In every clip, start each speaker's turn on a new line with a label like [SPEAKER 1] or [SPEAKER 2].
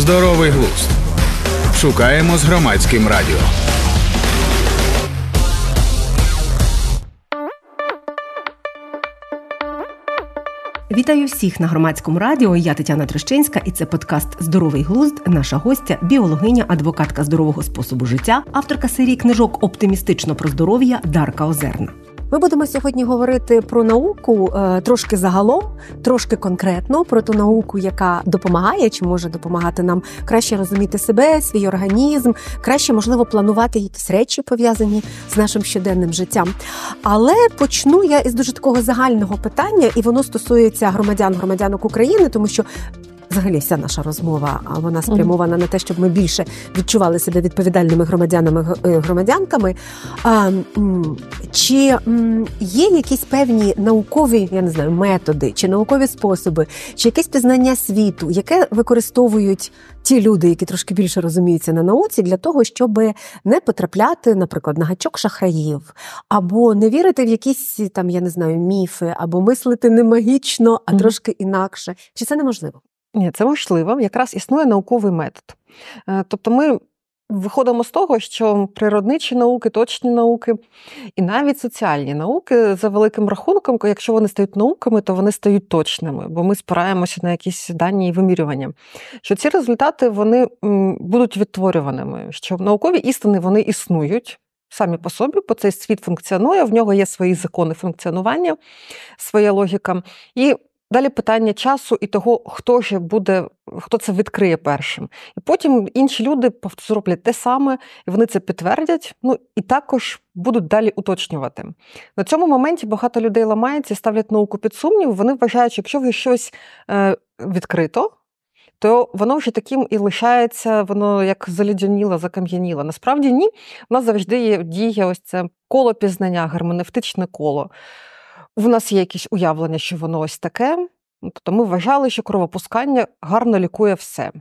[SPEAKER 1] Здоровий глузд. Шукаємо з громадським радіо.
[SPEAKER 2] Вітаю всіх на громадському радіо. Я Тетяна Трещинська, і це подкаст Здоровий глузд. Наша гостя, біологиня, адвокатка здорового способу життя, авторка серії книжок Оптимістично про здоров'я Дарка Озерна. Ми будемо сьогодні говорити про науку е, трошки загалом, трошки конкретно про ту науку, яка допомагає чи може допомагати нам краще розуміти себе, свій організм, краще можливо планувати якісь речі пов'язані з нашим щоденним життям. Але почну я із дуже такого загального питання, і воно стосується громадян громадянок України, тому що взагалі вся наша розмова вона спрямована на те, щоб ми більше відчували себе відповідальними громадянами е, громадянками. Чи є якісь певні наукові, я не знаю, методи чи наукові способи, чи якесь пізнання світу, яке використовують ті люди, які трошки більше розуміються на науці, для того, щоб не потрапляти, наприклад, на гачок шахраїв, або не вірити в якісь там, я не знаю, міфи, або мислити не магічно, а трошки інакше. Чи це неможливо?
[SPEAKER 3] Ні, це можливо. Якраз існує науковий метод. Е, тобто ми виходимо з того, що природничі науки, точні науки і навіть соціальні науки за великим рахунком, якщо вони стають науками, то вони стають точними, бо ми спираємося на якісь дані і вимірювання. Що ці результати вони будуть відтворюваними, що наукові істини вони існують. Самі по собі, бо цей світ функціонує, в нього є свої закони функціонування, своя логіка. І Далі питання часу і того, хто ж буде, хто це відкриє першим. І потім інші люди зроблять те саме, і вони це підтвердять, ну і також будуть далі уточнювати. На цьому моменті багато людей ламаються і ставлять науку під сумнів. Вони вважають, що якщо вже щось е, відкрито, то воно вже таким і лишається, воно як залідяніло, закам'яніло. Насправді ні, у нас завжди є дія, ось це коло пізнання, герменевтичне коло в нас є якісь уявлення, що воно ось таке. Тобто ми вважали, що кровопускання гарно лікує все.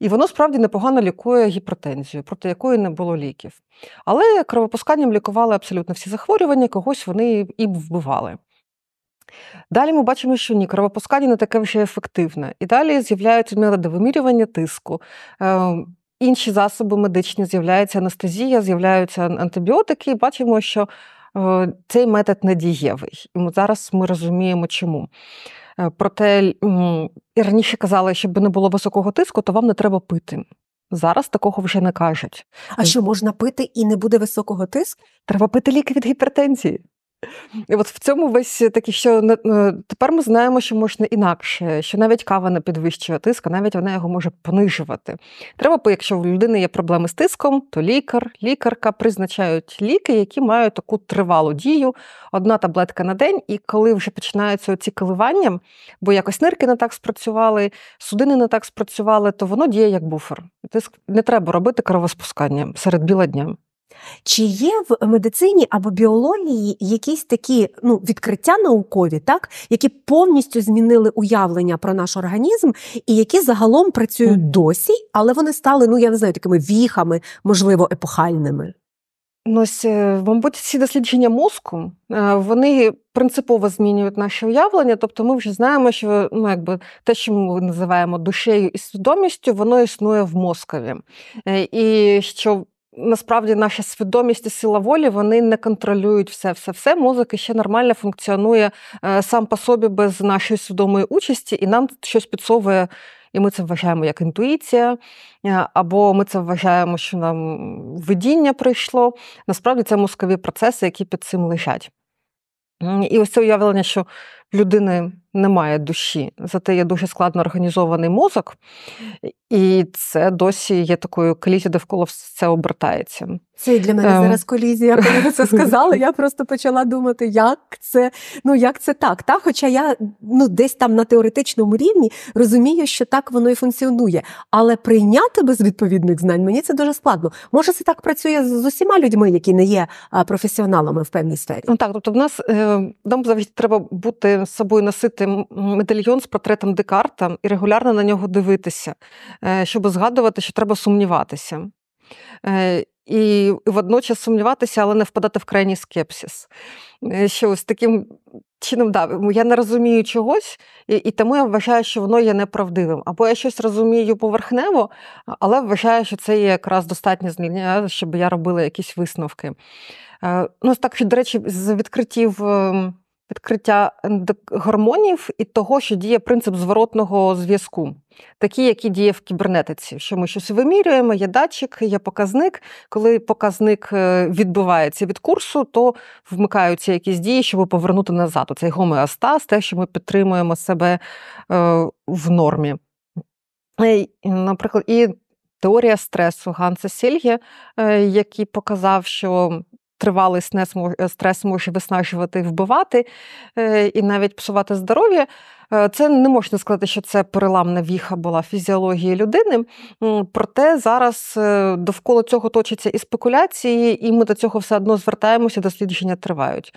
[SPEAKER 3] І воно справді непогано лікує гіпертензію, проти якої не було ліків. Але кровопусканням лікували абсолютно всі захворювання, когось вони і вбивали. Далі ми бачимо, що ні, кровопускання не таке вже ефективне. І далі з'являються методи вимірювання тиску, е, інші засоби медичні, з'являється анестезія, з'являються антибіотики, і бачимо, що цей метод недієвий. Зараз ми розуміємо, чому. Е, проте і раніше казали, щоб не було високого тиску, то вам не треба пити. Зараз такого вже не кажуть.
[SPEAKER 2] А що можна пити і не буде високого тиску?
[SPEAKER 3] Треба пити ліки від гіпертензії. І от в цьому весь такий, що е, тепер ми знаємо, що можна інакше, що навіть кава не підвищує тиск, а навіть вона його може понижувати. Треба, якщо в людини є проблеми з тиском, то лікар, лікарка призначають ліки, які мають таку тривалу дію, одна таблетка на день, і коли вже починаються ці коливання, бо якось нирки не так спрацювали, судини не так спрацювали, то воно діє як буфер. Тиск не треба робити кровоспускання серед біла дня.
[SPEAKER 2] Чи є в медицині або біології якісь такі ну, відкриття наукові, так, які повністю змінили уявлення про наш організм, і які загалом працюють mm. досі, але вони стали, ну я не знаю, такими віхами, можливо, епохальними?
[SPEAKER 3] Ну, ось, е, мабуть, ці дослідження мозку е, вони принципово змінюють наше уявлення. Тобто, ми вже знаємо, що ну, якби те, що ми називаємо душею і свідомістю, воно існує в мозкові. Е, і що насправді наша свідомість і сила волі вони не контролюють все, все, все. Мозок ще нормально функціонує е, сам по собі без нашої свідомої участі, і нам щось підсовує. І ми це вважаємо як інтуїція, е, або ми це вважаємо, що нам видіння прийшло. Насправді це мозкові процеси, які під цим лежать. І ось це уявлення, що людини немає душі, зате є дуже складно організований мозок, і це досі є такою колізією, довкола все обертається.
[SPEAKER 2] Це для мене ем. зараз колізія, коли ви це сказали. Я просто почала думати, як це ну як це так. Та? Хоча я ну десь там на теоретичному рівні розумію, що так воно і функціонує. Але прийняти без відповідних знань мені це дуже складно. Може, це так працює з усіма людьми, які не є професіоналами в певній сфері.
[SPEAKER 3] Ну так, тобто в нас е, нам завжди треба бути з собою носити медальйон з портретом Декарта і регулярно на нього дивитися, е, щоб згадувати, що треба сумніватися. і водночас сумніватися, але не впадати в крайній скепсис. Що ось таким чином, да, я не розумію чогось, і, і тому я вважаю, що воно є неправдивим. Або я щось розумію поверхнево, але вважаю, що це є якраз достатньо знання, щоб я робила якісь висновки. Ну, так, що, до речі, з відкриттів. Відкриття гормонів і того, що діє принцип зворотного зв'язку, такі, які діє в кібернетиці, що ми щось вимірюємо, є датчик, є показник. Коли показник е, відбувається від курсу, то вмикаються якісь дії, щоб повернути назад. Цей гомеостаз, те, що ми підтримуємо себе е, в нормі. Наприклад, і теорія стресу Ганса Сільге, е, який показав, що тривалий стрес може виснажувати вбивати, е, і навіть псувати здоров'я. Е, це не можна сказати, що це переламна віха була фізіології людини. Проте зараз е, довкола цього точаться і спекуляції, і ми до цього все одно звертаємося, дослідження тривають.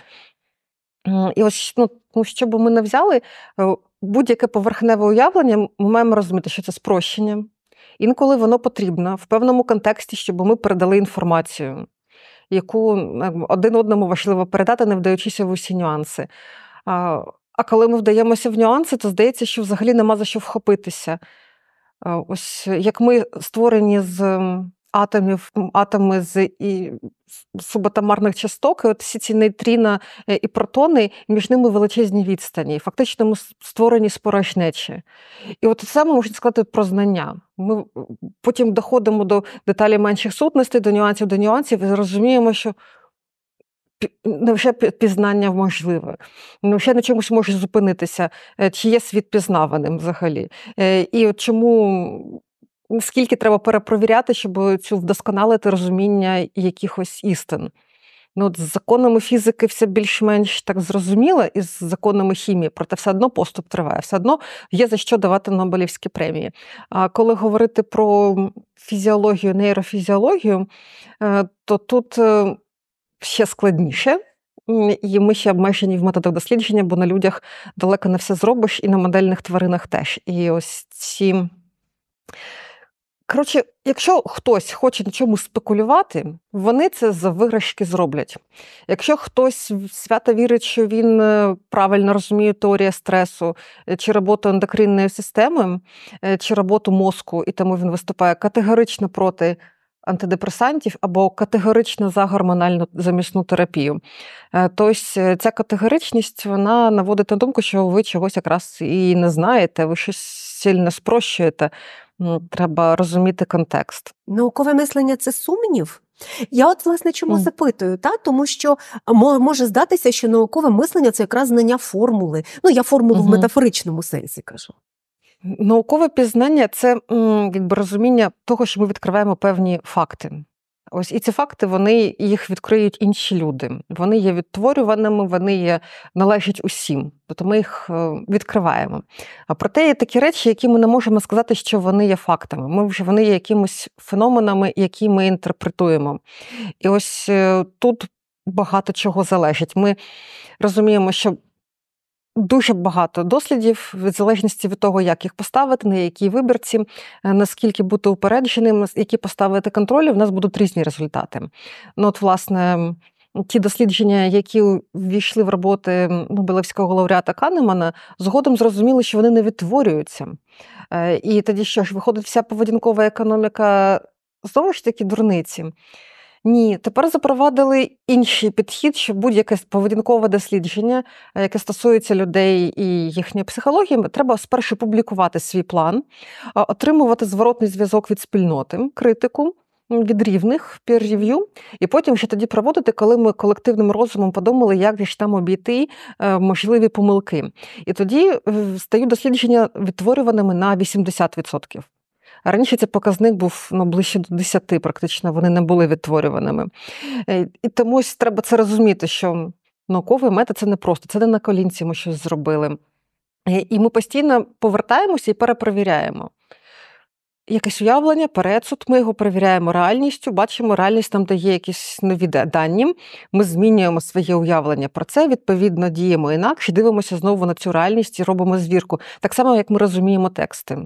[SPEAKER 3] І ось ну, ну що би ми не взяли, будь-яке поверхневе уявлення, ми маємо розуміти, що це спрощення. Інколи воно потрібно в певному контексті, щоб ми передали інформацію яку один одному важливо передати, не вдаючися в усі нюанси. А коли ми вдаємося в нюанси, то здається, що взагалі нема за що вхопитися. Ось як ми створені з атомів, атоми з і субатомарних часток, і от всі ці нейтріна е, і протони, між ними величезні відстані. Фактично, ми створені з порожнечі. І от ми можна сказати про знання. Ми потім доходимо до деталі менших сутностей, до нюансів, до нюансів, і розуміємо, що. не Невже пізнання можливе, не невже на чомусь може зупинитися, е, чи є світ пізнаваним взагалі. Е, і от чому скільки треба перепровіряти, щоб цю вдосконалити розуміння якихось істин. Ну, от З законами фізики все більш-менш так зрозуміло, і з законами хімії, проте все одно поступ триває, все одно є за що давати Нобелівські премії. А коли говорити про фізіологію, нейрофізіологію, е, то тут е, ще складніше. І ми ще обмежені в методах дослідження, бо на людях далеко не все зробиш, і на модельних тваринах теж. І ось ці Коротше, якщо хтось хоче на чому спекулювати, вони це за виграшки зроблять. Якщо хтось свято вірить, що він е, правильно розуміє теорію стресу, е, чи роботу ендокринної системи, е, чи роботу мозку, і тому він виступає категорично проти антидепресантів або категорично за гормональну замісну терапію, то ця категоричність вона наводить на думку, що ви чогось якраз і не знаєте, ви щось сильно спрощуєте. Ну, треба розуміти контекст.
[SPEAKER 2] Наукове мислення це сумнів. Я от власне чому mm. запитую, та тому що може здатися, що наукове мислення це якраз знання формули. Ну я формулу mm-hmm. в метафоричному сенсі кажу.
[SPEAKER 3] Наукове пізнання це якби розуміння того, що ми відкриваємо певні факти. Ось і ці факти вони їх відкриють інші люди. Вони є відтворюваними, вони є належать усім, тобто ми їх е, відкриваємо. А проте є такі речі, які ми не можемо сказати, що вони є фактами. Ми вже вони є якимось феноменами, які ми інтерпретуємо. І ось е, тут багато чого залежить. Ми розуміємо, що Дуже багато дослідів, в залежності від того, як їх поставити, на якій вибірці, е, наскільки бути упередженим, які поставити контролі, в нас будуть різні результати. Ну, от, власне, ті дослідження, які ввійшли в роботи Нобелевського лауреата Канемана, згодом зрозуміли, що вони не відтворюються. Е, і тоді що ж, виходить, вся поведінкова економіка знову ж таки дурниці. Ні, тепер запровадили інший підхід, що будь-яке поведінкове дослідження, е, яке стосується людей і їхньої психології, треба спершу публікувати свій план, отримувати зворотний зв'язок від спільноти, критику. Від рівних peer-review, і потім ще тоді проводити, коли ми колективним розумом подумали, як ж там обійти е, можливі помилки. І тоді е, стають дослідження відтворюваними на 80%. Раніше цей показник був ну, ближче до 10, практично вони не були відтворюваними. Е, і тому треба це розуміти, що науковий метод це не просто, це не на колінці ми щось зробили. Е, і ми постійно повертаємося і перепровіряємо. Якесь уявлення, передсуд, ми його перевіряємо реальністю, бачимо, реальність там дає якісь нові дані, ми змінюємо своє уявлення про це, відповідно, діємо інакше, дивимося знову на цю реальність і робимо звірку. Так само, як ми розуміємо тексти.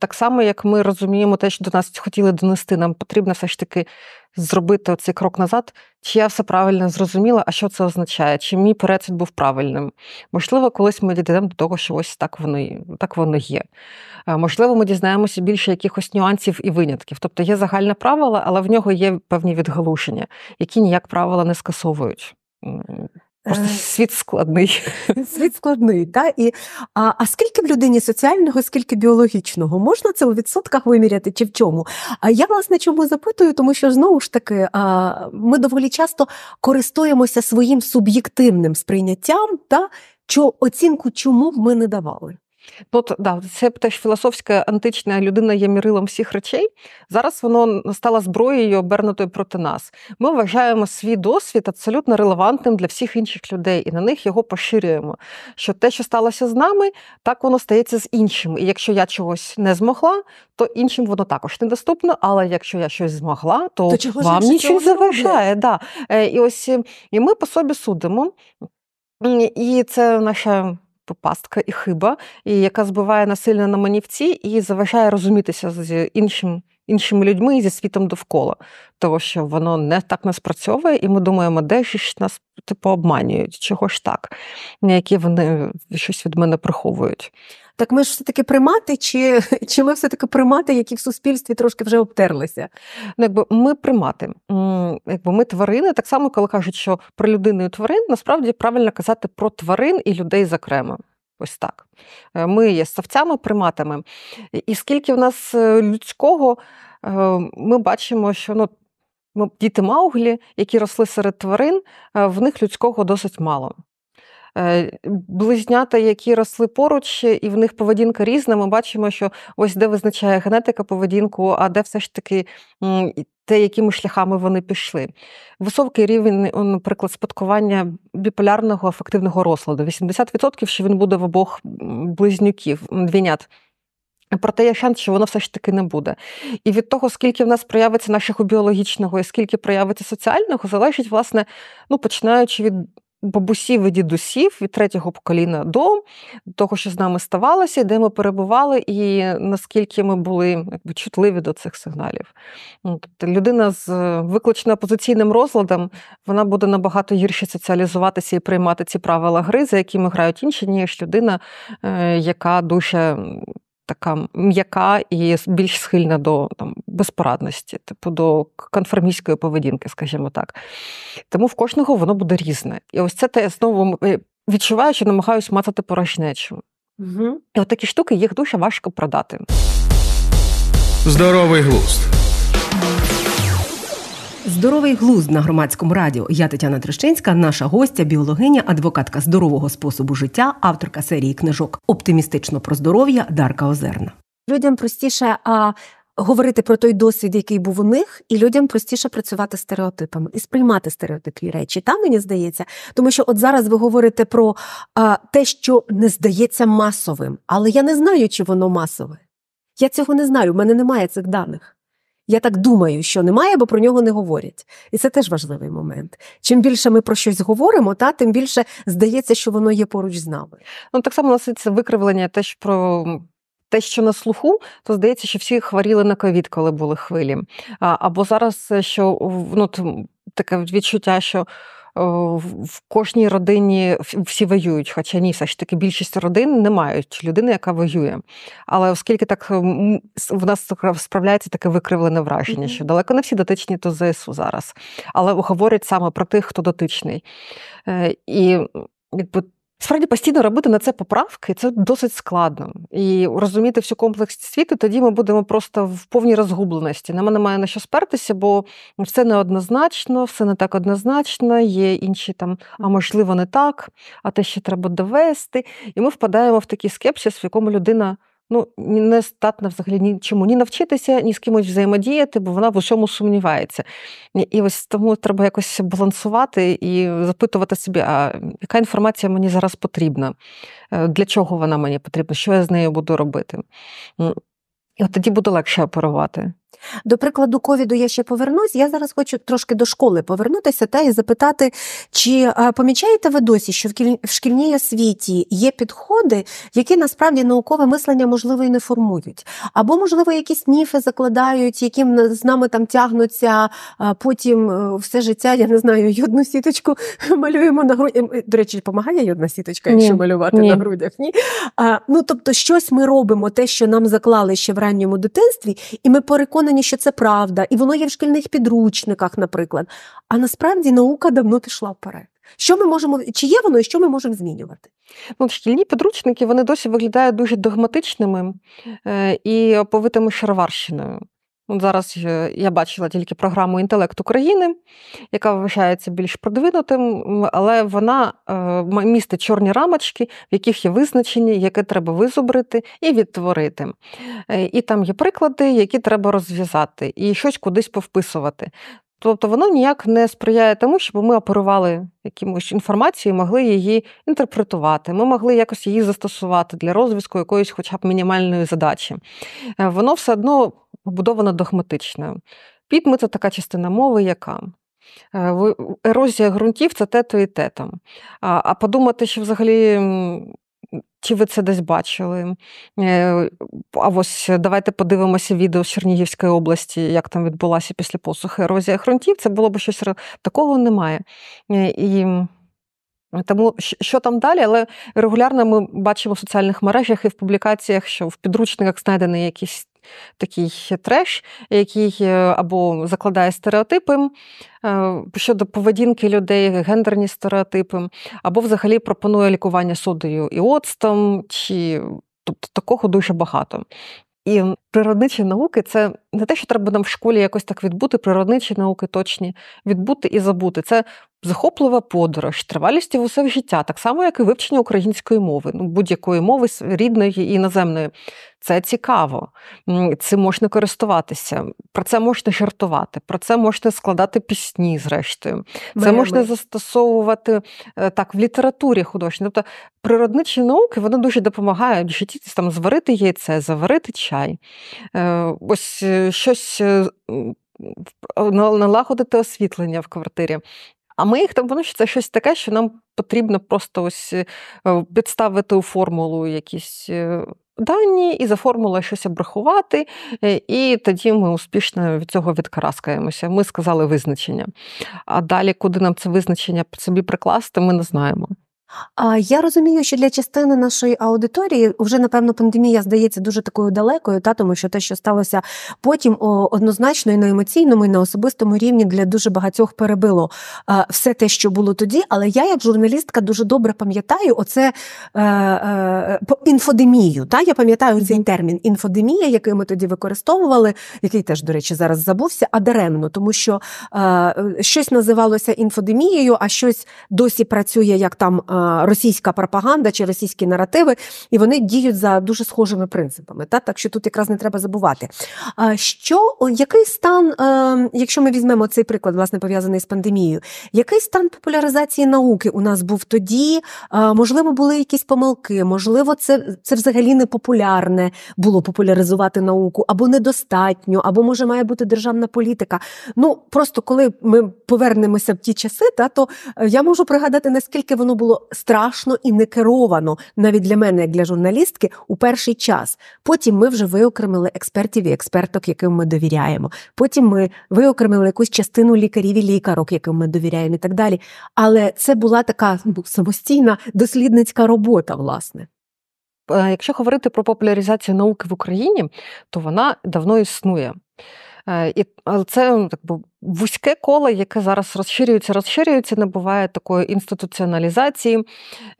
[SPEAKER 3] Так само, як ми розуміємо те, що до нас хотіли донести, нам потрібно все ж таки зробити цей крок назад, чи я все правильно зрозуміла, а що це означає, чи мій перегляд був правильним. Можливо, колись ми дійдемо до того, що ось так воно так воно є. Можливо, ми дізнаємося більше якихось нюансів і винятків. Тобто є загальне правило, але в нього є певні відгалушення, які ніяк правила не скасовують. Просто е. світ складний.
[SPEAKER 2] Світ складний, так? І, а а скільки в людині соціального, скільки біологічного? Можна це у відсотках виміряти чи в чому? А я, власне, чому запитую, тому що знову ж таки а, ми доволі часто користуємося своїм суб'єктивним сприйняттям, та, що оцінку чому б ми не давали.
[SPEAKER 3] От, да, Це теж філософська антична людина є мірилом всіх речей. Зараз воно стало зброєю обернутою проти нас. Ми вважаємо свій досвід абсолютно релевантним для всіх інших людей, і на них його поширюємо. Що те, що сталося з нами, так воно стається з іншими. І якщо я чогось не змогла, то іншим воно також недоступно. Але якщо я щось змогла, то, то вам нічого заважає. Да. Е, і ось і ми по собі судимо. І це наша пастка і хиба, і яка збиває насильно на манівці і заважає розумітися з іншим. Іншими людьми і зі світом довкола, того що воно не так не спрацьовує, і ми думаємо, де ж нас типу обманюють, чого ж так, які вони щось від мене приховують.
[SPEAKER 2] Так ми ж все-таки примати, чи чи ми все-таки примати, які в суспільстві трошки вже обтерлися?
[SPEAKER 3] Ну, якби Ми примати. Якби Ми тварини, так само, коли кажуть, що про людину і тварин, насправді правильно казати про тварин і людей зокрема. Ось так. Е, ми є ставцями, приматами. І скільки в нас е, людського, е, ми бачимо, що ну, діти Мауглі, які росли серед тварин, в них людського досить мало. Е, близнята, які росли поруч, і в них поведінка різна. Ми бачимо, що ось де визначає генетика поведінку, а де все ж таки те, якими шляхами вони пішли. Високий рівень, наприклад, спадкування біполярного афективного розладу. 80%, що він буде в обох близнюків, двійнят. Проте є шанс, що воно все ж таки не буде. І від того, скільки в нас проявиться нашого біологічного і скільки проявиться соціального, залежить, власне, ну, починаючи від бабусів і дідусів від третього покоління до того, що з нами ставалося, де ми перебували, і наскільки ми були якби, чутливі до цих сигналів. Ну, тобто людина з викличено опозиційним розладом вона буде набагато гірше соціалізуватися і приймати ці правила гри, за якими грають інші, ніж людина, е, яка дуже така м'яка і більш схильна до там, безпорадності, типу до конформістської поведінки, скажімо так. Тому в кожного воно буде різне. І ось це те я знову е, відчуваю, що намагаюся мацати порожнечу. Угу. І от такі штуки їх дуже важко продати.
[SPEAKER 1] Здоровий глузд.
[SPEAKER 2] Здоровий глузд на громадському радіо. Я Тетяна Трещинська, наша гостя, біологиня, адвокатка здорового способу життя, авторка серії книжок Оптимістично про здоров'я Дарка Озерна. Людям простіше а, говорити про той досвід, який був у них, і людям простіше працювати стереотипами і сприймати стереотипні речі. Там мені здається, тому що от зараз ви говорите про а, те, що не здається масовим, але я не знаю, чи воно масове. Я цього не знаю, в мене немає цих даних. Я так думаю, що немає, бо про нього не говорять. І це теж важливий момент. Чим більше ми про щось говоримо, та тим більше здається, що воно є поруч з нами.
[SPEAKER 3] Ну так само носиться викривлення теж про. Те, що на слуху, то здається, що всі хворіли на ковід, коли були хвилі. Або зараз що ну, таке відчуття, що Е, в кожній родині всі воюють, хоча ні, все ж таки більшість родин не мають людини, яка воює. Але оскільки так в нас справляється таке викривлене враження, що далеко не всі дотичні до ЗСУ зараз, але говорять саме про тих, хто дотичний. Е, і якби Справді постійно робити на це поправки це досить складно. І розуміти всю комплексність світу, тоді ми будемо просто в повній розгубленості. Нам немає на що спертися, бо все неоднозначно, все не так однозначно, є інші там, а можливо, не так, а те ще треба довести. І ми впадаємо в такий скепсис, в якому людина ну, не здатна взагалі нічому ні навчитися, ні з кимось взаємодіяти, бо вона в усьому сумнівається. І ось тому треба якось балансувати і запитувати собі, а яка інформація мені зараз потрібна, е, для чого вона мені потрібна, що я з нею буду робити. І от тоді буде легше оперувати.
[SPEAKER 2] До прикладу ковіду я ще повернусь. Я зараз хочу трошки до школи повернутися та і запитати, чи помічаєте ви досі, що в, шкільній освіті є підходи, які насправді наукове мислення можливо і не формують, або можливо якісь ніфи закладають, яким з нами там тягнуться, потім е, все життя, я не знаю, йодну сіточку малюємо на груді. До речі, допомагає йодна сіточка, якщо
[SPEAKER 3] Ні.
[SPEAKER 2] малювати
[SPEAKER 3] Ні.
[SPEAKER 2] на грудях? Ні. А, ну тобто, щось ми робимо, те, що нам заклали ще в ранньому дитинстві, і ми переконані, що це правда, і воно є в шкільних підручниках, наприклад. А насправді наука давно пішла вперед. Що ми можемо, чи є воно, і що ми можемо змінювати?
[SPEAKER 3] Ну, шкільні підручники вони досі виглядають дуже догматичними е, і оповитими шароварщиною. От зараз е, я бачила тільки програму Інтелект України, яка вважається більш продвинутим, але вона е, містить чорні рамочки, в яких є визначення, яке треба визубрити і відтворити. Е, І там є приклади, які треба розв'язати, і щось кудись повписувати. Тобто воно ніяк не сприяє тому, щоб ми оперували якимось інформацією, могли її інтерпретувати, ми могли якось її застосувати для розв'язку якоїсь хоча б мінімальної задачі. Воно все одно побудовано догматично. Підми це така частина мови, яка. Е, Ерозія ґрунтів це те-то і те-то. А, подумати, що взагалі. Чи ви це десь бачили? Е, А ось давайте подивимося відео з Чернігівської області, як там відбулася після посухи ерозія ґрунтів. Це було б щось такого немає. Е, І тому що там далі, але регулярно ми бачимо в соціальних мережах і в публікаціях, що в підручниках знайдений якийсь такий треш, який е, або закладає стереотипи е, щодо поведінки людей, гендерні стереотипи, або взагалі пропонує лікування содою і оцтом, чи тобто такого дуже багато. І природничі науки це не те, що треба нам в школі якось так відбути, природничі науки точні, відбути і забути. Це захоплива подорож, тривалістю в усе життя, так само, як і вивчення української мови, ну, будь-якої мови рідної і іноземної. Це цікаво, цим можна користуватися, про це можна жартувати, про це можна складати пісні, зрештою. Це можна застосовувати е, так в літературі художній. Тобто природничі науки вони дуже допомагають в житті там зварити яйце, заварити чай, е, ось е, щось в- налагодити освітлення в квартирі. А ми їх там, воно це щось таке, що нам потрібно просто ось е, підставити у формулу якісь е, дані і за формулою щось обрахувати, е, і тоді ми успішно від цього відкараскаємося. Ми сказали визначення. А далі, куди нам це визначення собі прикласти, ми не знаємо.
[SPEAKER 2] А я розумію, що для частини нашої аудиторії вже напевно пандемія здається дуже такою далекою, та тому що те, що сталося потім, однозначно і на емоційному, і на особистому рівні для дуже багатьох перебило все те, що було тоді. Але я, як журналістка, дуже добре пам'ятаю оце е, е, інфодемію. Та я пам'ятаю цей термін інфодемія, який ми тоді використовували, який теж, до речі, зараз забувся, а даремно, тому що е, е, щось називалося інфодемією, а щось досі працює як там е, російська пропаганда чи російські наративи, і вони діють за дуже схожими принципами. Та? Так що тут якраз не треба забувати. Що, який стан, е, якщо ми візьмемо цей приклад, власне, пов'язаний з пандемією, який стан популяризації науки у нас був тоді? Е, можливо, були якісь помилки, можливо, це, це взагалі не популярне було популяризувати науку, або недостатньо, або може має бути державна політика. Ну просто коли ми повернемося в ті часи, та то е, я можу пригадати, наскільки воно було страшно і не керовано навіть для мене, як для журналістки, у перший час. Потім ми вже виокремили експертів і експерток, яким ми довіряємо. Потім ми виокремили якусь частину лікарів і лікарок, яким ми довіряємо, і так далі. Але це була така ну, самостійна дослідницька робота, власне.
[SPEAKER 3] Е, Якщо говорити про популяризацію науки в Україні, то вона давно існує. Е, І це ну, так би, вузьке коло, яке зараз розширюється, розширюється, набуває такої інституціоналізації,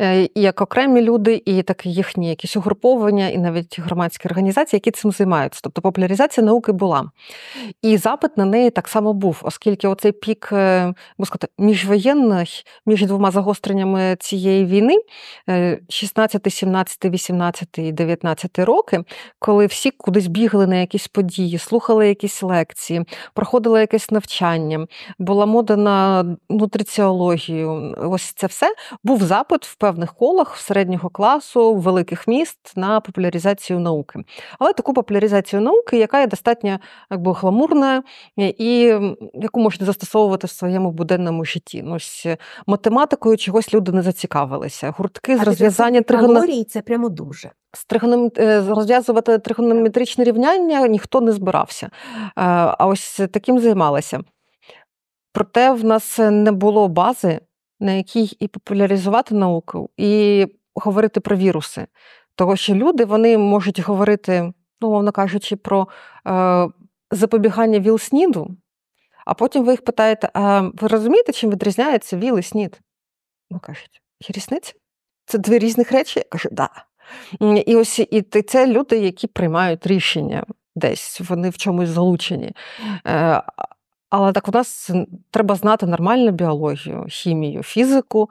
[SPEAKER 3] е, і як окремі люди, і так їхні якісь угруповання, і навіть громадські організації, які цим займаються. Тобто популяризація науки була. І запит на неї так само був, оскільки оцей пік е, сказати, міжвоєнних, між двома загостреннями цієї війни, е, 16, 17, 18 і 19 роки, коли всі кудись бігли на якісь події, слухали якісь лекції, проходили якесь навчання. Навчання, була мода на нутриціологію. Ось це все був запит в певних колах середнього класу, великих міст на популяризацію науки. Але таку популяризацію науки, яка є достатньо якби, гламурна і яку можна застосовувати в своєму буденному житті. Ну, ось Математикою чогось люди не зацікавилися. Гуртки з розв'язання
[SPEAKER 2] тригонометрії це прямо дуже.
[SPEAKER 3] Е, розв'язувати тригонометричне рівняння ніхто не збирався. Е, а ось таким займалися. Проте в нас не було бази, на якій і популяризувати науку, і говорити про віруси. Того, що люди вони можуть говорити, ну, мовно кажучи, про е, запобігання ВІЛ-СНІДу, а потім ви їх питаєте: а ви розумієте, чим відрізняється ВІЛ і СНІД? Ну, кажуть, є різниця? Це дві різних речі? Я кажу, да. І ось і це люди, які приймають рішення десь, вони в чомусь залучені. Е, але так у нас треба знати нормальну біологію, хімію, фізику,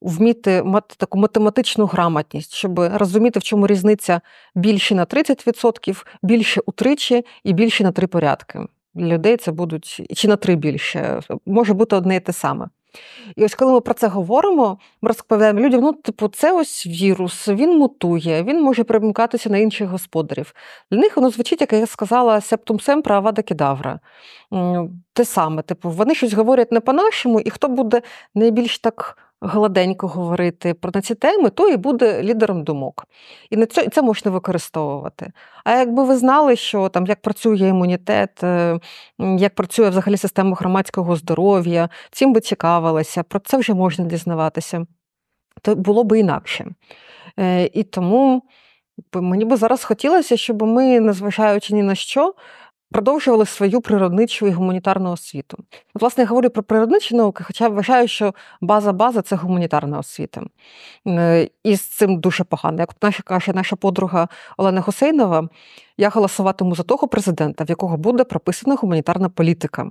[SPEAKER 3] вміти мати таку математичну грамотність, щоб розуміти, в чому різниця більше на 30%, більше утричі і більше на три порядки. Для людей це будуть чи на три більше, може бути одне і те саме. І ось коли ми про це говоримо, ми розповідаємо людям: ну, типу, це ось вірус, він мутує, він може перемикатися на інших господарів. Для них воно звучить, як я сказала, септум семпра авада кедавра. Те саме, типу, вони щось говорять не по-нашому, і хто буде найбільш так гладенько говорити про ці теми, то і буде лідером думок. І на це, це можна використовувати. А якби ви знали, що там як працює імунітет, е, як працює взагалі система громадського здоров'я, цим би цікавилися, про це вже можна дізнаватися, то було би інакше. Е, і тому мені би зараз хотілося, щоб ми, незважаючи ні на що, продовжували свою природничу і гуманітарну освіту. Власне, я говорю про природничі науки, хоча вважаю, що база-база це гуманітарна освіта. Е, і з цим дуже погано. Як наша каже наша подруга Олена Гусейнова, я голосуватиму за того президента, в якого буде прописана гуманітарна політика.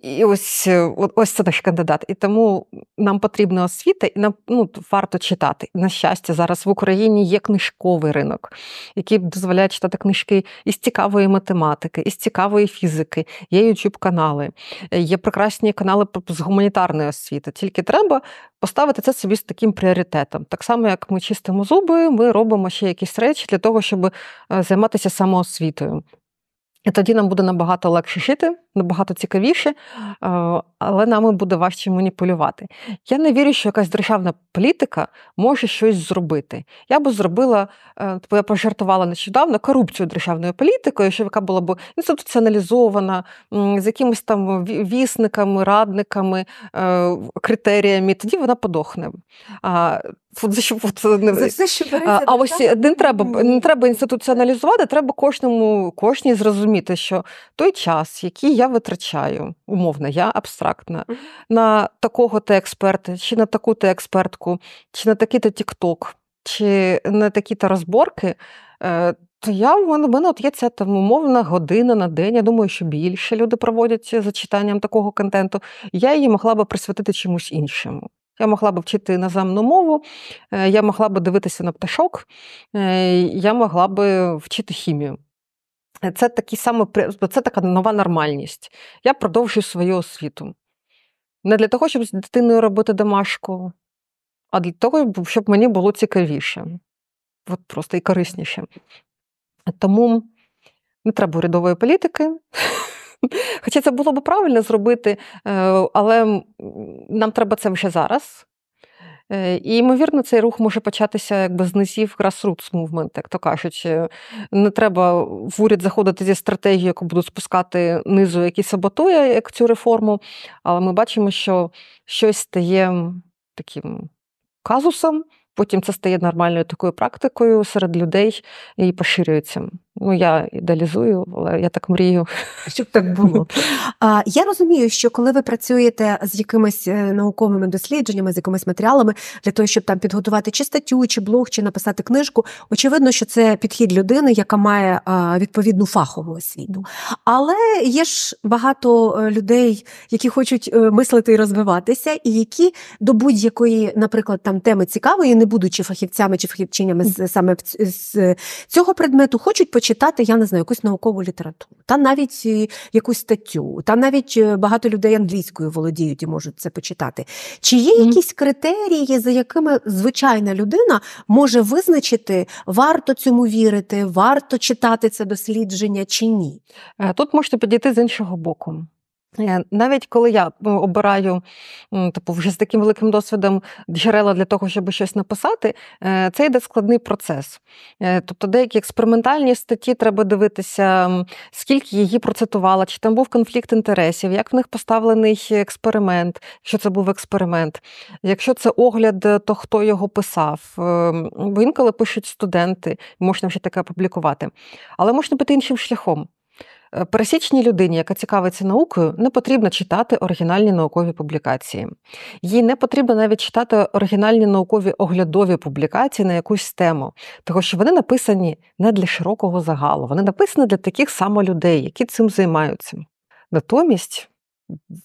[SPEAKER 3] І ось е, ось це наш кандидат. І тому нам потрібна освіта, і нам ну, варто читати. На щастя, зараз в Україні є книжковий ринок, який дозволяє читати книжки із цікавої математики, із цікавої фізики, є youtube канали, е, є прекрасні канали з гуманітарної освіти. Тільки треба поставити це собі з таким пріоритетом. Так само, як ми чистимо зуби, ми робимо ще якісь речі для того, щоб е, займатися самоосвітою. І тоді нам буде набагато легше жити, набагато цікавіше, але нами буде важче маніпулювати. Я не вірю, що якась державна політика може щось зробити. Я би зробила, е, типу я пожартувала нещодавно корупцію державною політикою, що яка була б інституціоналізована, з якимись там вісниками, радниками, е, критеріями, тоді вона подохне.
[SPEAKER 2] За що, не... За все, що
[SPEAKER 3] а, а ось не треба не треба інституціоналізувати, треба кожному кожній зрозуміти, що той час, який я витрачаю, умовно, я абстрактна, на такого-то експерта, чи на таку-то експертку, чи на такий-то тікток, чи на такі-то розборки, е, то я в мене, в мене от є ця там умовна година на день. Я думаю, що більше люди проводять за читанням такого контенту. Я її могла би присвятити чомусь іншому. Я могла б вчити іноземну мову, е, я могла б дивитися на пташок, е, я могла б вчити хімію. Це такі саме, це така нова нормальність. Я продовжую свою освіту. Не для того, щоб з дитиною робити домашку, а для того, щоб мені було цікавіше. От просто і корисніше. Тому не треба урядової політики. Хоча це було б правильно зробити, е, але нам треба це вже зараз. Е, і, ймовірно, цей рух може початися якби з низів grassroots movement, як то кажуть. Не треба в уряд заходити зі стратегією, яку будуть спускати низу, який саботує як цю реформу. Але ми бачимо, що щось стає таким казусом, потім це стає нормальною такою практикою серед людей і поширюється. Ну, я ідеалізую, але я так мрію.
[SPEAKER 2] Щоб так було. А, Я розумію, що коли ви працюєте з якимись е, науковими дослідженнями, з якимись матеріалами для того, щоб там підготувати чи статтю, чи блог, чи написати книжку, очевидно, що це підхід людини, яка має відповідну фахову освіту. Але є ж багато е, людей, які хочуть е, мислити і розвиватися, і які до будь-якої, наприклад, там теми цікавої, не будучи фахівцями чи фахівчинями з саме з цього предмету, хочуть почати почитати, я не знаю, якусь наукову літературу, та навіть е, якусь статтю, та навіть е, багато людей англійською володіють і можуть це почитати. Чи є якісь критерії, за якими звичайна людина може визначити, варто цьому вірити, варто читати це дослідження чи ні?
[SPEAKER 3] Е, Тут можете підійти з іншого боку. Е, Навіть коли я ну, обираю типу, вже з таким великим досвідом джерела для того, щоб щось написати, е, це йде складний процес. Е, Тобто деякі експериментальні статті треба дивитися, скільки її процитувала, чи там був конфлікт інтересів, як в них поставлений експеримент, якщо це був експеримент, якщо це огляд, е, то хто його писав. Е, Бо інколи пишуть студенти, можна ще таке опублікувати. Але можна піти іншим шляхом. Е, Пересічній людині, яка цікавиться наукою, не потрібно читати оригінальні наукові публікації. Їй не потрібно навіть читати оригінальні наукові оглядові публікації на якусь тему, тому що вони написані не для широкого загалу, вони написані для таких само людей, які цим займаються. Натомість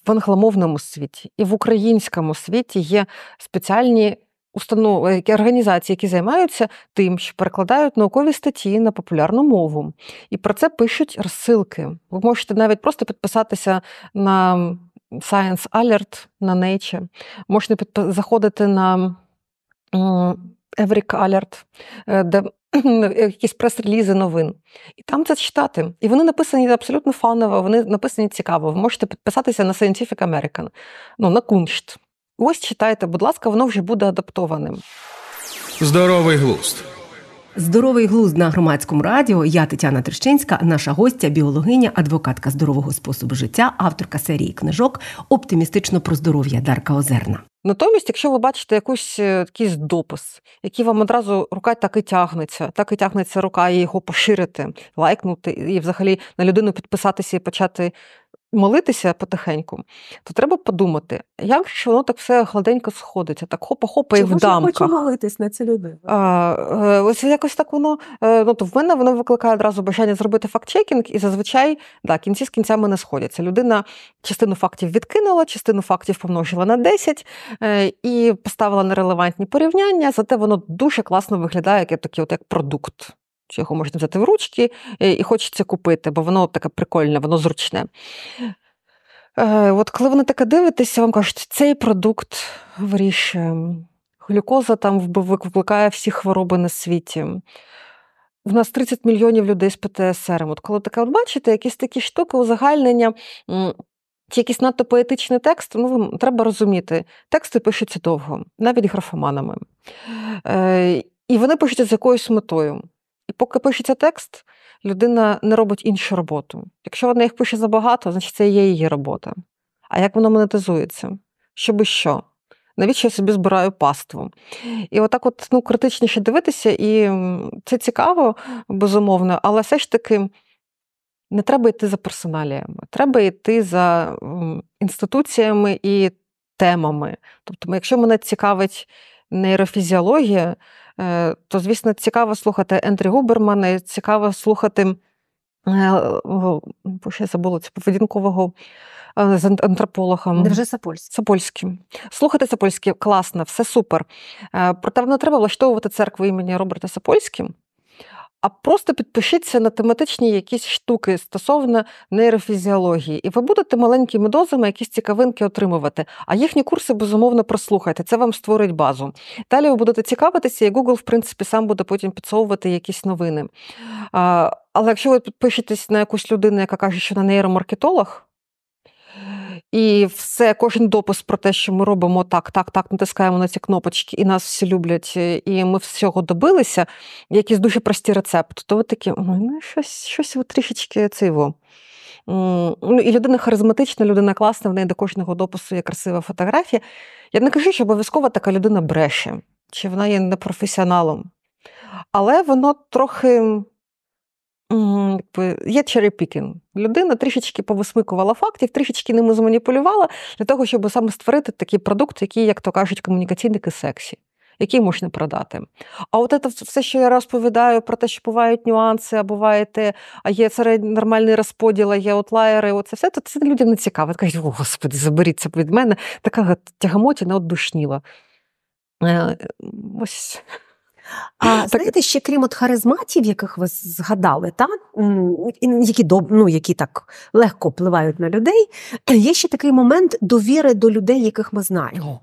[SPEAKER 3] в англомовному світі і в українському світі є спеціальні установи, які- організації, які займаються тим, що перекладають наукові статті на популярну мову. І про це пишуть розсилки. Ви можете навіть просто підписатися на Science Alert на Nature, можете підпи- заходити на м, Alert, е, де якісь прес-релізи новин. І там це читати. І вони написані абсолютно фаново, вони написані цікаво. Ви можете підписатися на Scientific American, ну, на Куншт. Ось читайте, будь ласка, воно вже буде адаптованим.
[SPEAKER 1] Здоровий глузд.
[SPEAKER 2] Здоровий глузд на громадському радіо. Я Тетяна Трещинська, наша гостя, біологиня, адвокатка здорового способу життя, авторка серії книжок Оптимістично про здоров'я Дарка Озерна.
[SPEAKER 3] Натомість, якщо ви бачите якусь е, якийсь допис, який вам одразу рука так і тягнеться, так і тягнеться рука і його поширити, лайкнути, і взагалі на людину підписатися і почати молитися потихеньку, то треба подумати, як що воно так все гладенько сходиться, так хопа-хопа і в дамках.
[SPEAKER 2] молитись на цю людину?
[SPEAKER 3] А, е, ось якось так воно. е, Ну, то в мене воно викликає одразу бажання зробити факт-чекінг, і зазвичай да, кінці з кінцями не сходяться. Людина частину фактів відкинула, частину фактів помножила на 10 е, і поставила нерелевантні порівняння, зате воно дуже класно виглядає як такий от як продукт. Що його можна взяти в ручки е, і хочеться купити, бо воно таке прикольне, воно зручне. Е, От коли вони таке дивитеся, вам кажуть, цей продукт вирішує. Глюкоза там викликає всі хвороби на світі. В нас 30 мільйонів людей з ПТСР. От коли таке от бачите, якісь такі штуки, узагальнення, чи якийсь надто поетичний текст, ну, треба розуміти, тексти пишуться довго, навіть графоманами. Е, і вони пишуться з якоюсь метою. І поки пишеться текст, людина не робить іншу роботу. Якщо вона їх пише забагато, значить це є її робота. А як воно монетизується? Щоби що? Навіщо я собі збираю паству? І отак, от ну, критичніше дивитися, і це цікаво, безумовно, але все ж таки не треба йти за персоналіями, треба йти за інституціями і темами. Тобто, якщо мене цікавить нейрофізіологія, е, то, звісно, цікаво слухати Ендрі Губермана, цікаво слухати. е, бо ще забула це поведінкового е, з ан- антропологом.
[SPEAKER 2] Невже Сапольський?
[SPEAKER 3] Сапольський. Слухайте Сапольський, класно, все супер. Проте не треба влаштовувати церкву імені Роберта Сапольським, а просто підпишіться на тематичні якісь штуки стосовно нейрофізіології, і ви будете маленькими дозами якісь цікавинки отримувати. А їхні курси, безумовно, прослухайте. Це вам створить базу. Далі ви будете цікавитися, і Google, в принципі, сам буде потім підсовувати якісь новини. Але якщо ви підпишетесь на якусь людину, яка каже, що на нейромаркетолог, і все, кожен допис про те, що ми робимо так, так, так, натискаємо на ці кнопочки, і нас всі люблять, і ми всього добилися, якісь дуже прості рецепти, то ви такі, ну щось, щось ви трішечки циво. Ну, і людина харизматична, людина класна, в неї до кожного допису є красива фотографія. Я не кажу, що обов'язково така людина бреше, чи вона є непрофесіоналом. Але воно трохи є cherry-picking. Людина трішечки повисмикувала фактів, трішечки ними зманіпулювала для того, щоб саме створити такий продукт, який, як то кажуть, комунікаційники сексі, який можна продати. А от це все, що я розповідаю про те, що бувають нюанси, а буваєте, а є середній нормальний розподіл, а є отлайери, оце все, то це людям не цікаво. Кажуть, о, господи, заберіться від мене, така тягамотіна от душніла. Е, Ось
[SPEAKER 2] А знаєте, ще крім от харизматів, яких ви згадали, та які ну, які так легко впливають на людей, є ще такий момент довіри до людей, яких ми знаємо.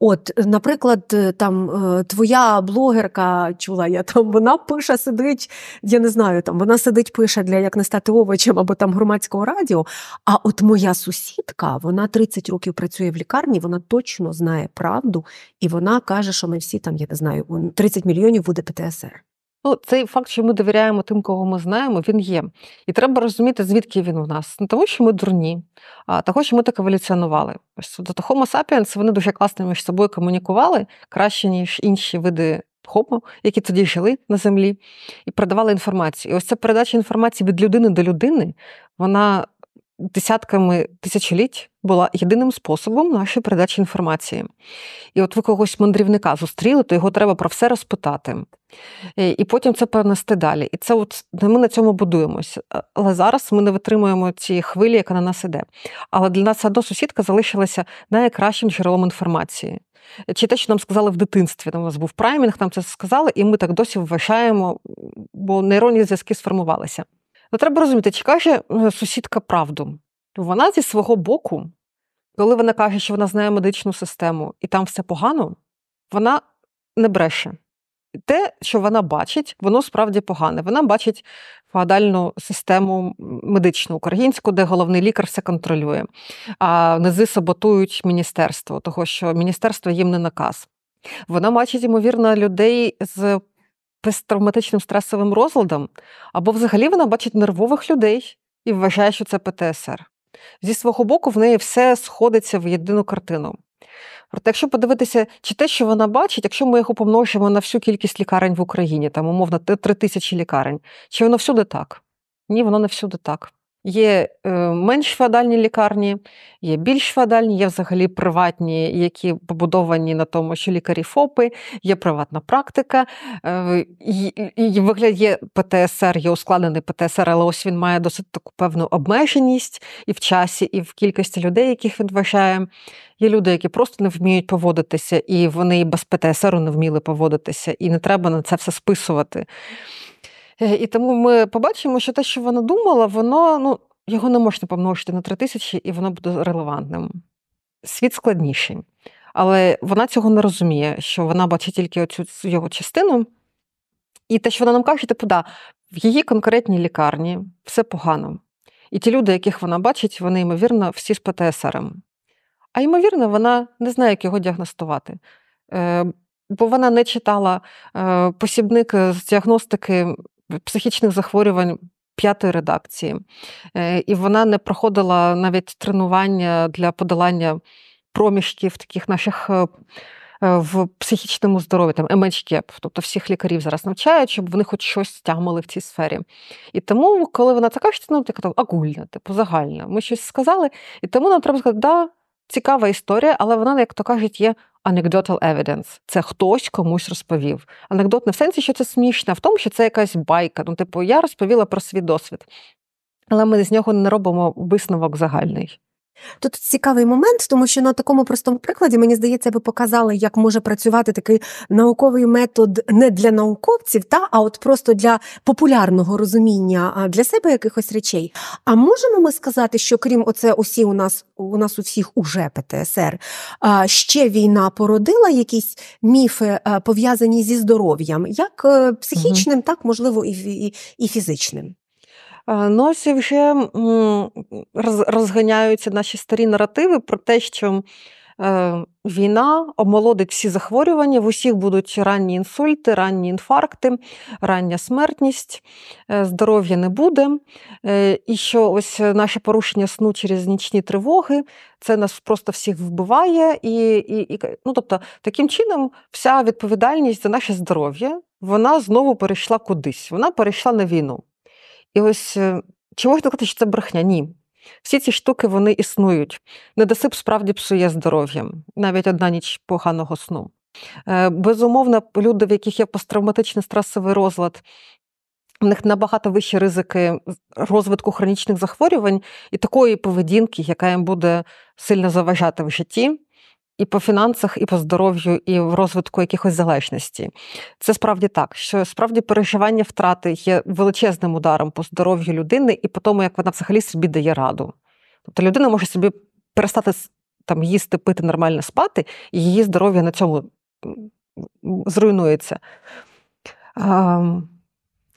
[SPEAKER 2] От, наприклад, там е, твоя блогерка чула, я там вона пише, сидить, я не знаю, там вона сидить, пише для як не стати овочем або там громадського радіо. А от моя сусідка, вона 30 років працює в лікарні, вона точно знає правду, і вона каже, що ми всі там, я не знаю, 30 мільйонів буде ПТСР.
[SPEAKER 3] Ну, цей факт, що ми довіряємо тим, кого ми знаємо, він є. І треба розуміти, звідки він у нас. Не тому, що ми дурні, а того, що ми так еволюціонували. До Homo sapiens вони дуже класно між собою комунікували краще, ніж інші види Homo, які тоді жили на землі, і передавали інформацію. І ось ця передача інформації від людини до людини, вона десятками тисячоліть була єдиним способом нашої передачі інформації. І от ви когось мандрівника зустріли, то його треба про все розпитати. І потім це перенести далі. І це от ми на цьому будуємося. Але зараз ми не витримуємо цієї хвилі, яка на нас іде. Але для нас одна сусідка залишилася найкращим джерелом інформації. Чи те, що нам сказали в дитинстві, там у нас був праймінг, нам це сказали, і ми так досі вважаємо, бо нейронні зв'язки сформувалися. Ну, треба розуміти, чи каже е, сусідка правду. Вона зі свого боку, коли вона каже, що вона знає медичну систему і там все погано, вона не бреше. Те, що вона бачить, воно справді погане. Вона бачить феодальну систему медичну українську, де головний лікар все контролює, а низи саботують міністерство, того що міністерство їм не наказ. Вона бачить, ймовірно, людей з посттравматичним стресовим розладом, або взагалі вона бачить нервових людей і вважає, що це ПТСР. Зі свого боку, в неї все сходиться в єдину картину. Проте, якщо подивитися, чи те, що вона бачить, якщо ми його помножимо на всю кількість лікарень в Україні, там умовно три тисячі лікарень, чи воно всюди так? Ні, воно не всюди так. Є е, менш феодальні лікарні, є більш феодальні, є взагалі приватні, які побудовані на тому, що лікарі ФОПи, є приватна практика, е, і вигляд є ПТСР, є ускладнений ПТСР, але ось він має досить таку певну обмеженість і в часі, і в кількості людей, яких він вважає. Є люди, які просто не вміють поводитися, і вони без ПТСР не вміли поводитися, і не треба на це все списувати. Е, і тому ми побачимо, що те, що вона думала, воно ну, його не можна помножити на три тисячі, і воно буде релевантним. Світ складніший. Але вона цього не розуміє, що вона бачить тільки оцю його частину. І те, що вона нам каже, типу, да, в її конкретній лікарні все погано. І ті люди, яких вона бачить, вони, ймовірно, всі з ПТСР. А ймовірно, вона не знає, як його діагностувати. Е, бо вона не читала е, посібник з діагностики психічних захворювань п'ятої редакції, е, і вона не проходила навіть тренування для подолання проміжків таких наших. Е, е, в психічному здоров'ї, там MHCAP, тобто всіх лікарів зараз навчають, щоб вони хоч щось стягнули в цій сфері. І тому, коли вона це каже, ну така агульна, типу загальна. Ми щось сказали, і тому нам треба сказати, да, цікава історія, але вона, як то кажуть, є anecdotal evidence. Це хтось комусь розповів. Анекдот не в сенсі, що це смішна, в тому, що це якась байка. Ну, типу, я розповіла про свій досвід. Але ми з нього не робимо висновок загальний.
[SPEAKER 2] Тут цікавий момент, тому що на такому простому прикладі, мені здається, ви показали, як може працювати такий науковий метод не для науковців, та а от просто для популярного розуміння для себе якихось речей. А можемо ми сказати, що крім оце усі у нас у нас у всіх уже ПТСР, ще війна породила якісь міфи пов'язані зі здоров'ям, як е, психічним, угу. так можливо, і, і, і фізичним.
[SPEAKER 3] Ну, ось вже розганяються наші старі наративи про те, що е, війна омолодить всі захворювання, в усіх будуть ранні інсульти, ранні інфаркти, рання смертність, е, здоров'я не буде. Е, і що ось наше порушення сну через нічні тривоги, це нас просто всіх вбиває. І, і, і, ну, Тобто, таким чином, вся відповідальність за наше здоров'я вона знову перейшла кудись, вона перейшла на війну. І ось е, чи можна що це брехня? Ні. Всі ці штуки вони існують. Недосип справді псує здоров'я, навіть одна ніч поганого сну. Е, безумовно, люди, в яких є посттравматичний стресовий розлад, в них набагато вищі ризики розвитку хронічних захворювань і такої поведінки, яка їм буде сильно заважати в житті. І по фінансах, і по здоров'ю, і в розвитку якихось залежності. Це справді так, що справді переживання втрати є величезним ударом по здоров'ю людини і по тому, як вона взагалі собі дає раду. Тобто людина може собі перестати там їсти, пити, нормально спати, і її здоров'я на цьому зруйнується.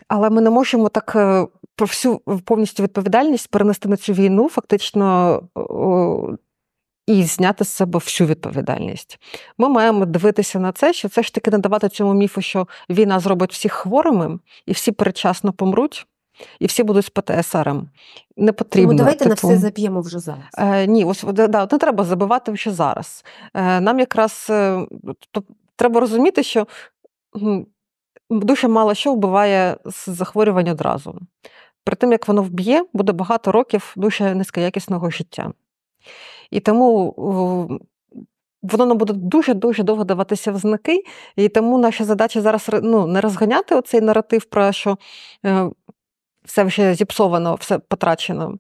[SPEAKER 3] Але ми не можемо так е, про всю повністю відповідальність перенести на цю війну, фактично і зняти з себе всю відповідальність. Ми маємо дивитися на це, що це ж таки не давати цьому міфу, що війна зробить всіх хворими, і всі передчасно помруть. І всі будуть з ПТСРом. Не потрібно. Тому
[SPEAKER 2] давайте типу... на все заб'ємо вже зараз.
[SPEAKER 3] Е, Ні, ось да, не треба забивати вже зараз. Е, Нам якраз е, то, треба розуміти, що дуже мало що вбиває з захворювань одразу. При тим, як воно вб'є, буде багато років дуже низькоякісного життя. І тому воно нам буде дуже-дуже довго даватися в знаки, і тому наша задача зараз ну, не розганяти оцей наратив про що е, все вже зіпсовано, все потрачено,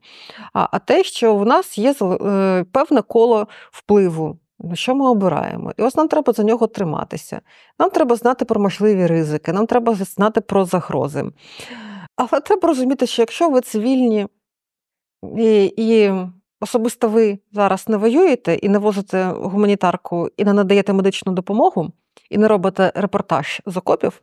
[SPEAKER 3] а а те, що в нас є е, певне коло впливу. Що ми обираємо? І ось нам треба за нього триматися. Нам треба знати про можливі ризики, нам треба знати про загрози. Але треба розуміти, що якщо ви цивільні і, і особисто ви зараз не воюєте і не возите гуманітарку, і не надаєте медичну допомогу, і не робите репортаж з окопів,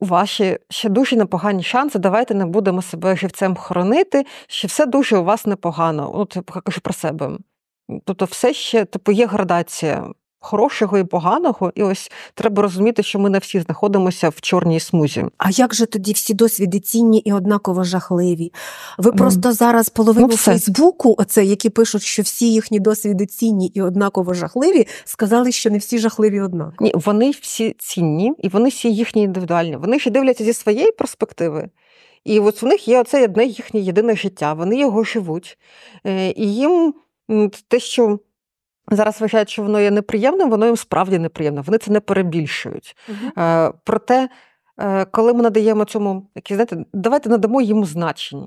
[SPEAKER 3] ваші ще дуже непогані шанси. Давайте не будемо себе живцем хоронити, що все дуже у вас непогано. От я кажу про себе. Тобто, все ще типу, є градація хорошого і поганого, і ось треба розуміти, що ми не всі знаходимося в чорній смузі.
[SPEAKER 2] А як же тоді всі досвіди цінні і однаково жахливі? Ви mm. просто зараз половину ну, Фейсбуку, оце які пишуть, що всі їхні досвіди цінні і однаково жахливі, сказали, що не всі жахливі однаково.
[SPEAKER 3] Ні, вони всі цінні, і вони всі їхні індивідуальні. Вони ще дивляться зі своєї перспективи. І от в них є оце одне їхнє єдине життя, вони його живуть. Е, і їм те, що зараз вважають, що воно є неприємним, воно їм справді неприємне. Вони це не перебільшують. uh Проте, е, коли ми надаємо цьому, які знаєте, давайте надамо йому значення.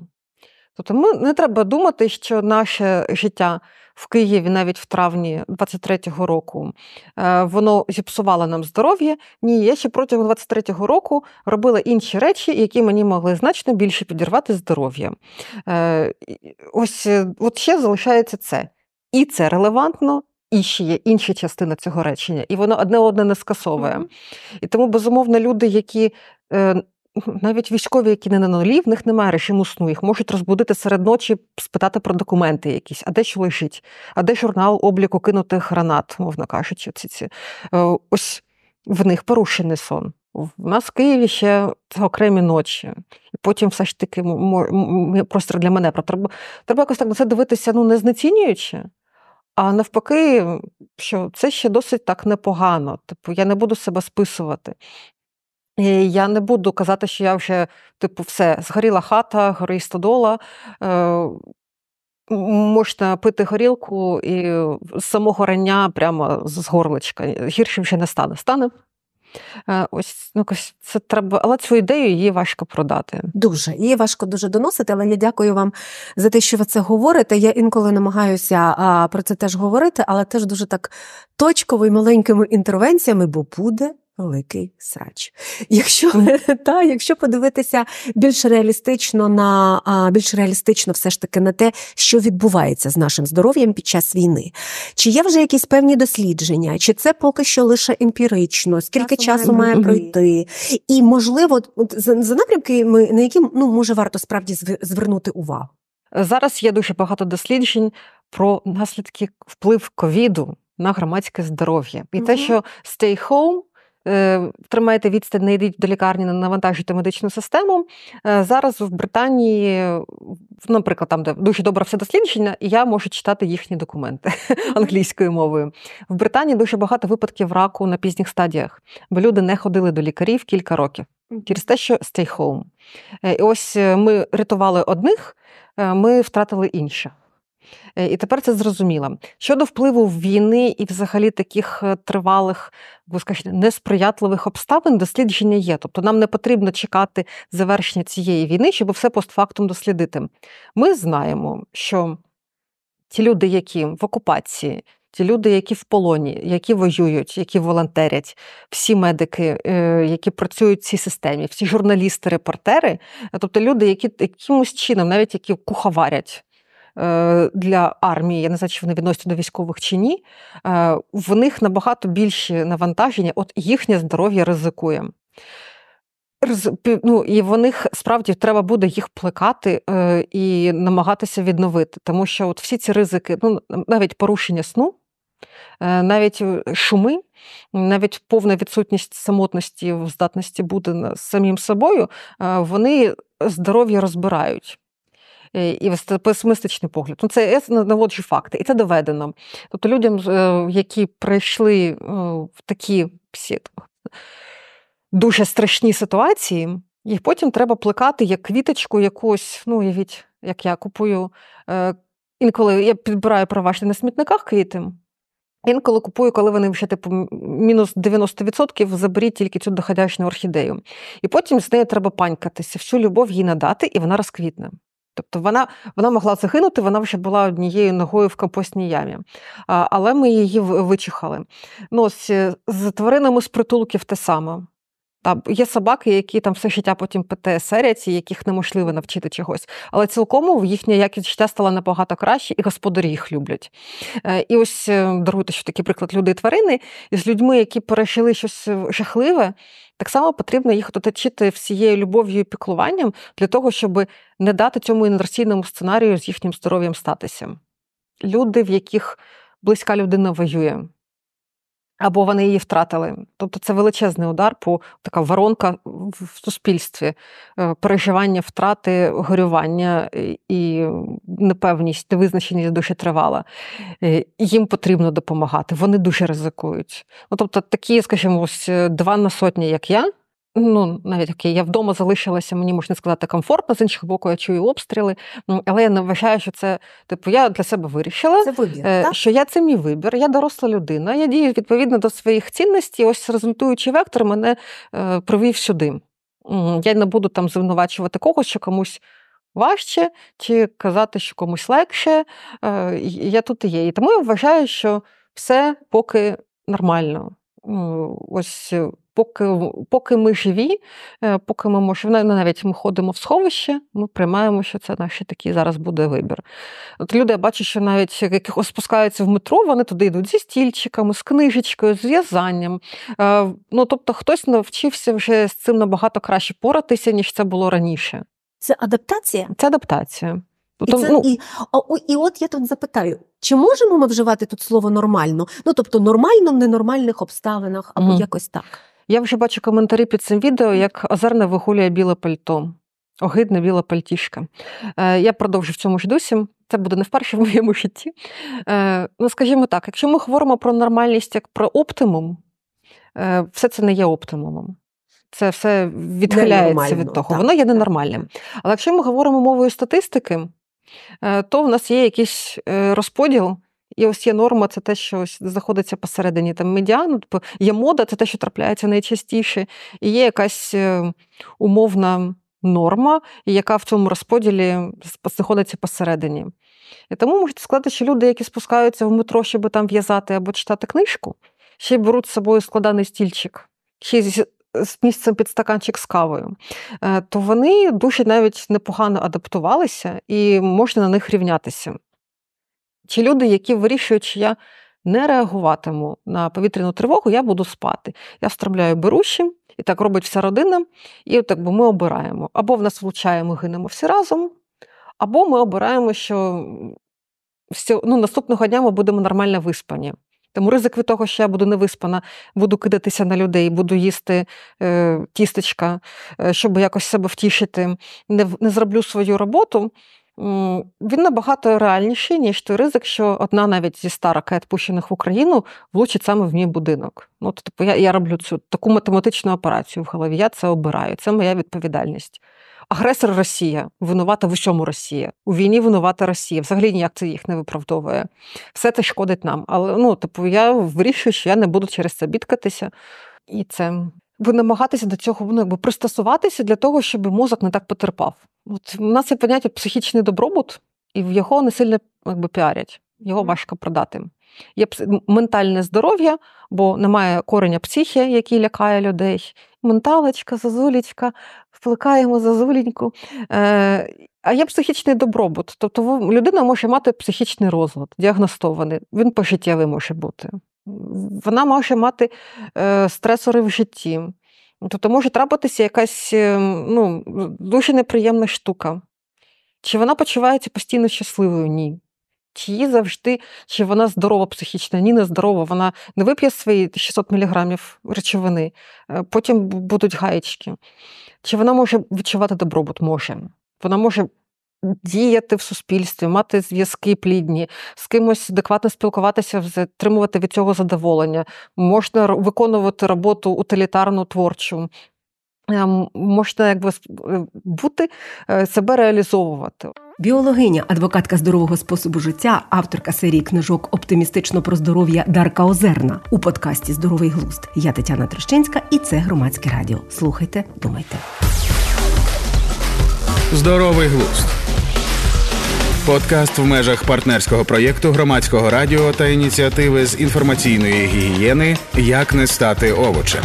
[SPEAKER 3] Тобто ми не треба думати, що наше життя в Києві навіть в травні 23-го року е, воно зіпсувало нам здоров'я. Ні, я ще протягом 23-го року робила інші речі, які мені могли значно більше підірвати здоров'я. Ось от ще залишається це. І це релевантно, і ще є інша частина цього речення, і воно одне одне не скасовує. Mm-hmm. І тому, безумовно, люди, які. Е, навіть військові, які не на нулі, в них немає режиму сну, їх можуть розбудити серед ночі, спитати про документи якісь, а де що лежить, а де журнал обліку кинутих гранат, мовно кажучи, ці ці. Е, ось в них порушений сон. У нас в Києві ще окремі ночі. І потім все ж таки простір для мене. Треба треба якось так на це дивитися, ну не знецінюючи. А навпаки, що це ще досить так непогано. Типу, я не буду себе списувати. І Я не буду казати, що я вже, типу, все, згоріла хата, горить стодола. Е, Можна пити горілку і з самого рання прямо з горличка. Гірше вже не стане. Стане. Е, ось ну, це треба, але цю ідею її важко продати.
[SPEAKER 2] Дуже її важко дуже доносити, але я дякую вам за те, що ви це говорите. Я інколи намагаюся про це теж говорити, але теж дуже так точково і маленькими інтервенціями, бо буде великий срач. Якщо та, якщо подивитися більш реалістично на більш реалістично, все ж таки на те, що відбувається з нашим здоров'ям під час війни, чи є вже якісь певні дослідження, чи це поки що лише емпірично, скільки часу, часу має пройти, і можливо, за, за напрямками, на які ну може варто справді звернути увагу.
[SPEAKER 3] Зараз є дуже багато досліджень про наслідки вплив ковіду на громадське здоров'я, і угу. те, що stay home тримайте відстань, не йдіть до лікарні, не навантажуйте медичну систему. Е, зараз в Британії, наприклад, там де дуже добре все дослідження, і я можу читати їхні документи англійською мовою. В Британії дуже багато випадків раку на пізніх стадіях, бо люди не ходили до лікарів кілька років через те, що stay home. Е, і ось ми рятували одних, ми втратили інших. Е, і тепер це зрозуміло. Щодо впливу війни і взагалі таких е, тривалих, скажімо, несприятливих обставин, дослідження є. Тобто нам не потрібно чекати завершення цієї війни, щоб все постфактум дослідити. Ми знаємо, що ті люди, які в окупації, ті люди, які в полоні, які воюють, які волонтерять, всі медики, е, які працюють в цій системі, всі журналісти, репортери, тобто люди, які якимось чином, навіть які куховарять. Е, для армії, я не знаю, чи вони відносяться до військових чи ні, е, в них набагато більші навантаження, от їхнє здоров'я ризикує. Ну, І в них справді треба буде їх плекати е, і намагатися відновити. Тому що от всі ці ризики, ну, навіть порушення сну, навіть шуми, навіть повна відсутність самотності здатності бути самим собою, вони здоров'я розбирають. Е, і песимістичний погляд. Ну, Це я наводжу факти, і це доведено. Тобто людям, е, які прийшли е, в такі дуже страшні ситуації, їх потім треба плекати як квіточку якусь, ну, уявіть, як я купую. Інколи я підбираю проважні на смітниках квіти. Інколи купую, коли вони вже типу мінус 90%, заберіть тільки цю доходячну орхідею. І потім з нею треба панькатися, всю любов їй надати, і вона розквітне. Тобто вона вона могла загинути, вона вже була однією ногою в компостній ямі, але ми її вичихали. Ну, е, З тваринами з притулків те саме. Та, є собаки, які там все життя потім ПТСРять, яких неможливо навчити чогось. Але цілком їхня якість життя стала набагато краще, і господарі їх люблять. Е, і ось е, даруйте, що такий приклад люди і тварини, і з людьми, які пережили щось жахливе, так само потрібно їх оточити всією любов'ю і піклуванням для того, щоб не дати цьому інерційному сценарію з їхнім здоров'ям статися. Люди, в яких близька людина воює. Або вони її втратили. Тобто це величезний удар, по така воронка в суспільстві, е, переживання втрати, горювання і непевність, невизначеність дуже тривала. Е, їм потрібно допомагати. Вони дуже ризикують. Ну, Тобто, такі, скажімо, ось е, два на сотні, як я ну навіть окей, я вдома залишилася, мені можна сказати, комфортно, з іншого боку, я чую обстріли. Але я не вважаю, що це типу, я для себе вирішила,
[SPEAKER 2] це вибір,
[SPEAKER 3] е,
[SPEAKER 2] так?
[SPEAKER 3] що я це мій вибір, я доросла людина, я дію відповідно до своїх цінностей. Ось результуючий вектор мене е, привів сюди. Я не буду там звинувачувати когось, що комусь. Важче, чи казати, що комусь легше, е, я тут і є. І тому я вважаю, що все поки нормально. Ось поки поки ми живі, е, поки ми можемо, навіть ми ходимо в сховище, ми приймаємо, що це наш такий зараз буде вибір. От Люди я бачу, що навіть яких спускаються в метро, вони туди йдуть зі стільчиками, з книжечкою, з в'язанням. Е, ну, Тобто хтось навчився вже з цим набагато краще поратися, ніж це було раніше.
[SPEAKER 2] Це адаптація?
[SPEAKER 3] Це адаптація.
[SPEAKER 2] І, це, ну, і, о, і от я тут запитаю: чи можемо ми вживати тут слово нормально? Ну тобто нормально в ненормальних обставинах або угу. якось так.
[SPEAKER 3] Я вже бачу коментарі під цим відео, як озерне вигулює біле пальто. Огидне біла пальтішка. Е, Я продовжу в цьому ж дусі. Це буде не вперше в моєму житті. Е, Ну, скажімо так, якщо ми говоримо про нормальність як про оптимум, е, все це не є оптимумом. Це все відхиляється від того. Так, Воно є ненормальним. Але якщо ми говоримо мовою статистики, е, то в нас є якийсь розподіл і ось є норма, це те, що ось знаходиться посередині там медіану, тобто є мода, це те, що трапляється найчастіше, і є якась е, умовна норма, яка в цьому розподілі знаходиться посередині. І тому можете сказати, що люди, які спускаються в метро, щоб там в'язати або читати книжку, ще й беруть з собою складаний стільчик, ще з місцем під стаканчик з кавою, е, то вони дуже навіть непогано адаптувалися і можна на них рівнятися. Чи люди, які вирішують, що я не реагуватиму на повітряну тривогу, я буду спати. Я встромляю беруші, і так робить вся родина, і так би ми обираємо. Або в нас влучає, ми гинемо всі разом, або ми обираємо, що ну, наступного дня ми будемо нормально виспані. Тому ризик від того, що я буду невиспана, буду кидатися на людей, буду їсти е, тістечка, е, щоб якось себе втішити, не не зроблю свою роботу він набагато реальніший, ніж той ризик, що одна навіть зі ста ракет, пущених в Україну, влучить саме в мій будинок. Ну, типу, я я роблю цю таку математичну операцію в голові. Я це обираю. Це моя відповідальність. Агресор Росія, винувата в усьому Росія. У війні винувата Росія. Взагалі ніяк це їх не виправдовує. Все це шкодить нам. Але ну, типу, я вирішую, що я не буду через це бідкатися. І це ви намагатися до цього ну, якби пристосуватися для того, щоб мозок не так потерпав. От У нас є поняття психічний добробут, і в його не сильно якби, піарять, його важко продати. Є ментальне здоров'я, бо немає кореня психі, який лякає людей. Менталочка, зазулечка, вплекаємо зазуленьку. Е, а є психічний добробут. Тобто людина може мати психічний розлад, діагностований, він пожиттєвий може бути. Вона може мати е, стресори в житті. Тобто може трапитися якась е, ну, дуже неприємна штука. Чи вона почувається постійно щасливою? Ні. Чи її завжди, чи вона здорова психічна? Ні, не здорова. Вона не вип'є свої 600 мг речовини, е, потім будуть гаєчки. Чи вона може відчувати добробут? Може. Вона може діяти в суспільстві, мати зв'язки плідні, з кимось адекватно спілкуватися, отримувати від цього задоволення, можна виконувати роботу утилітарну творчу. Ем, можна якби е, бути, е, себе реалізовувати.
[SPEAKER 2] Біологиня, адвокатка здорового способу життя, авторка серії книжок Оптимістично про здоров'я Дарка Озерна у подкасті Здоровий глузд. Я Тетяна Трещинська, і це громадське радіо. Слухайте, думайте.
[SPEAKER 1] Здоровий глузд. Подкаст в межах партнерського проєкту громадського радіо та ініціативи з інформаційної гігієни Як не стати овочем.